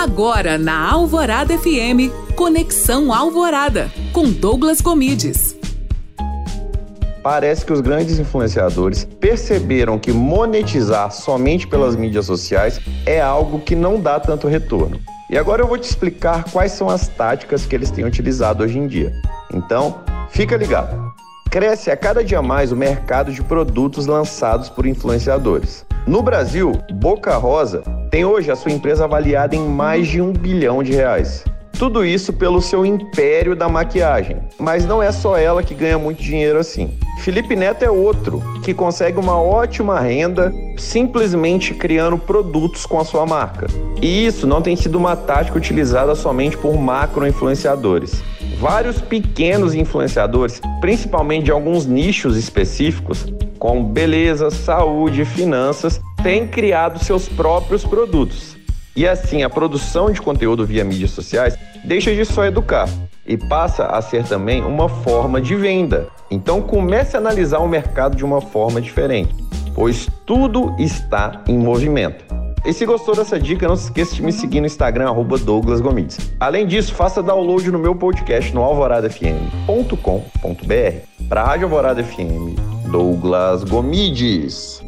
Agora na Alvorada FM, Conexão Alvorada, com Douglas Comides. Parece que os grandes influenciadores perceberam que monetizar somente pelas mídias sociais é algo que não dá tanto retorno. E agora eu vou te explicar quais são as táticas que eles têm utilizado hoje em dia. Então, fica ligado. Cresce a cada dia mais o mercado de produtos lançados por influenciadores. No Brasil, Boca Rosa tem hoje a sua empresa avaliada em mais de um bilhão de reais. Tudo isso pelo seu império da maquiagem. Mas não é só ela que ganha muito dinheiro assim. Felipe Neto é outro que consegue uma ótima renda simplesmente criando produtos com a sua marca. E isso não tem sido uma tática utilizada somente por macro influenciadores. Vários pequenos influenciadores, principalmente de alguns nichos específicos, como beleza, saúde finanças, têm criado seus próprios produtos. E assim, a produção de conteúdo via mídias sociais deixa de só educar e passa a ser também uma forma de venda. Então comece a analisar o mercado de uma forma diferente, pois tudo está em movimento. E se gostou dessa dica, não se esqueça de me seguir no Instagram, Douglas Gomides. Além disso, faça download no meu podcast no alvoradafm.com.br para a Rádio Alvorada FM, Douglas Gomides.